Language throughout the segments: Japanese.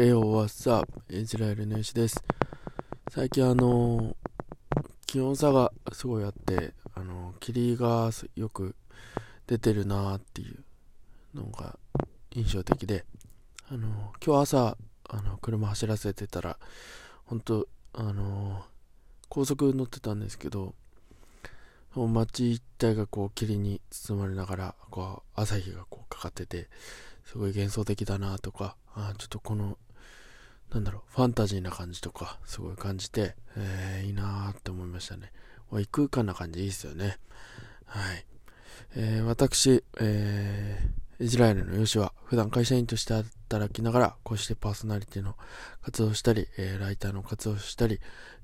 えよ、What's up? イスラエルのよしです。最近あの気温差がすごいあって、あの霧がよく出てるなーっていうのが印象的で、あの今日朝、あの車走らせてたら、本当あの高速乗ってたんですけど、街一帯がこう霧に包まれながら、こう朝日がこうかかってて、すごい幻想的だなとか、あちょっとこのなんだろう、ファンタジーな感じとか、すごい感じて、えー、いいなーって思いましたね。異空間な感じいいっすよね。はい。えー、私、えー、イスラエルのヨシは、普段会社員として働きながら、こうしてパーソナリティの活動したり、えー、ライターの活動したり、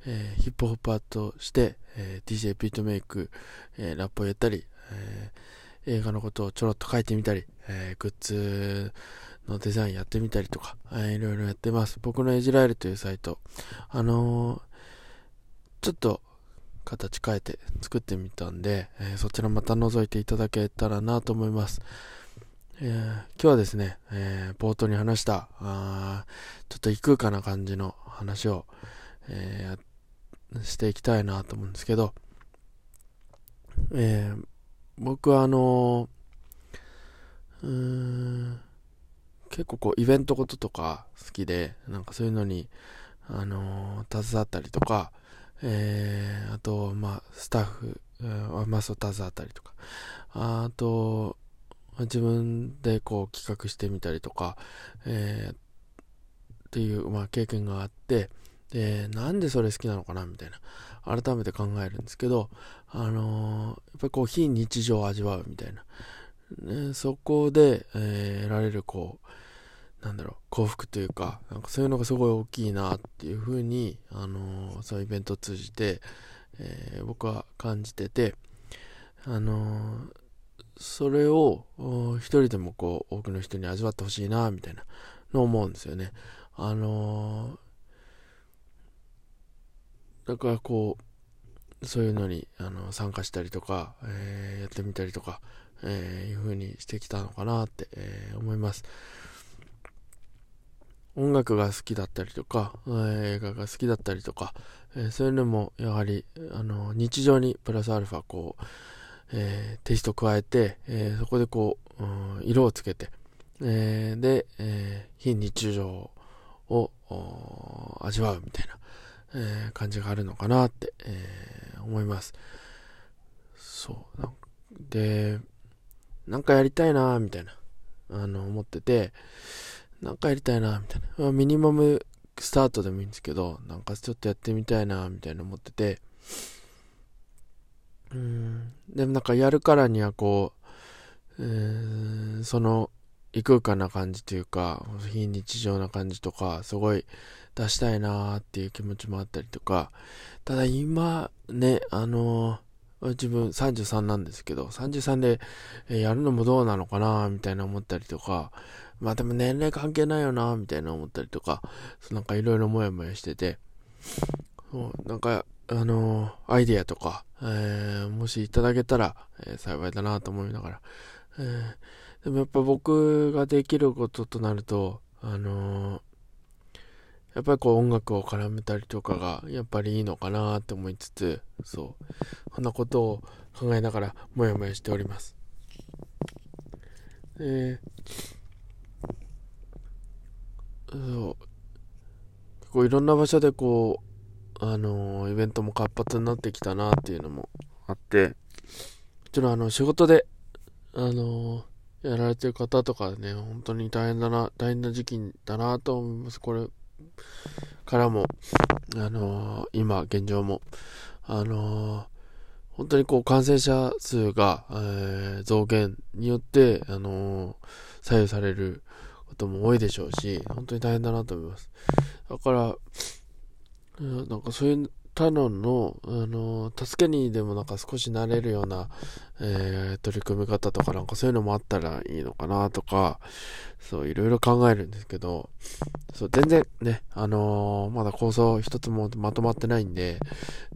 えー、ヒップホップアートして、えー、DJ ビートメイク、えー、ラップをやったり、えー、映画のことをちょろっと書いてみたり、えー、グッズのデザインやってみたりとか、いろいろやってます。僕のエジラエルというサイト、あのー、ちょっと形変えて作ってみたんで、えー、そちらまた覗いていただけたらなと思います。えー、今日はですね、えー、冒頭に話した、あちょっと異空間な感じの話を、えしていきたいなと思うんですけど、え僕はあのうーん結構こうイベントこととか好きで、なんかそういうのに、あのー、携わったりとか、えー、あと、まあ、スタッフ、えー、まあ、そう、携わったりとか、あと、自分でこう企画してみたりとか、えー、っていう、まあ、経験があって、で、なんでそれ好きなのかなみたいな、改めて考えるんですけど、あのー、やっぱりこう、非日常を味わうみたいな、ね、そこで、えー、得られるこう、なんだろう、幸福というか、なんかそういうのがすごい大きいなっていうふうに、あのー、そういうイベントを通じて、えー、僕は感じてて、あのー、それを一人でもこう多くの人に味わってほしいなみたいなのを思うんですよね。あのだからこうそういうのにあの参加したりとか、えやってみたりとか、えいう風にしてきたのかなって、え思います。音楽が好きだったりとか、映画が好きだったりとか、えー、そういうのもやはり、あの、日常にプラスアルファ、こう、えー、テイスト加えて、えー、そこでこう、うん、色をつけて、えー、で、え非日常を味わうみたいな、え感じがあるのかなって、え思います。そう。で、なんかやりたいなみたいな、あの、思ってて、なんかやりたいな、みたいな。まあ、ミニマムスタートでもいいんですけど、なんかちょっとやってみたいな、みたいな思ってて、うん、でもなんかやるからにはこう、えー、その異空間な感じというか、非日常な感じとか、すごい出したいなーっていう気持ちもあったりとか、ただ今ね、あのー、自分33なんですけど、33でやるのもどうなのかなみたいな思ったりとか、まあでも年齢関係ないよな、みたいな思ったりとか、なんかいろいろもやもやしてて、なんか、あの、アイディアとか、えー、もしいただけたら、えー、幸いだなと思いながら、え、でもやっぱ僕ができることとなると、あのやっぱりこう音楽を絡めたりとかがやっぱりいいのかなって思いつつ、そう、そんなことを考えながらもやもやしております。えーそう。結構いろんな場所でこうあのー、イベントも活発になってきたなっていうのもあってもちろんあの仕事であのー、やられてる方とかね本当に大変だな大変な時期だなと思います。これからもあのー、今現状もあの本当にこう感染者数が、えー、増減によって、あの左右されることも多いでしょうし、本当に大変だなと思います。だから、なんかそういう他のの、あの、助けにでもなんか少しなれるような、えー、取り組み方とかなんかそういうのもあったらいいのかなとか、そう、いろいろ考えるんですけど、そう、全然ね、あのー、まだ構想一つもまとまってないんで、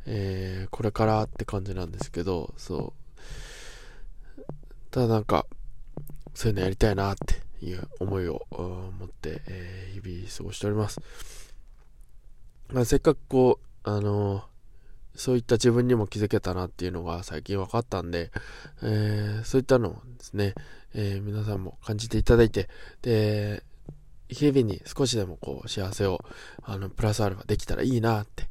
えー、これからって感じなんですけど、そう。ただなんか、そういうのやりたいなっていう思いを持って、えー、日々過ごしております。まあ、せっかくこう、あのそういった自分にも気づけたなっていうのが最近分かったんで、えー、そういったのをですね、えー、皆さんも感じていただいて、で、日々に少しでもこう幸せを、あの、プラスアルファできたらいいなって、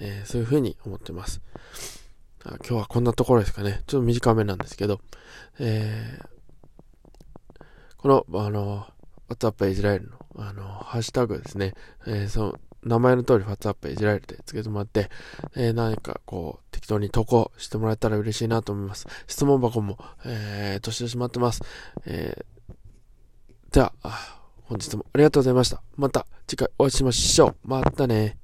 えー、そういうふうに思ってます。今日はこんなところですかね。ちょっと短めなんですけど、えー、この、あの、WhatsApp イスラエルの、あの、ハッシュタグですね、えー、その、名前の通り WhatsApp イスラエルでつけてもらって、えー、何かこう、適当に投稿してもらえたら嬉しいなと思います。質問箱も、えー、年々しまってます。えー、じゃあ、本日もありがとうございました。また次回お会いしましょう。またね。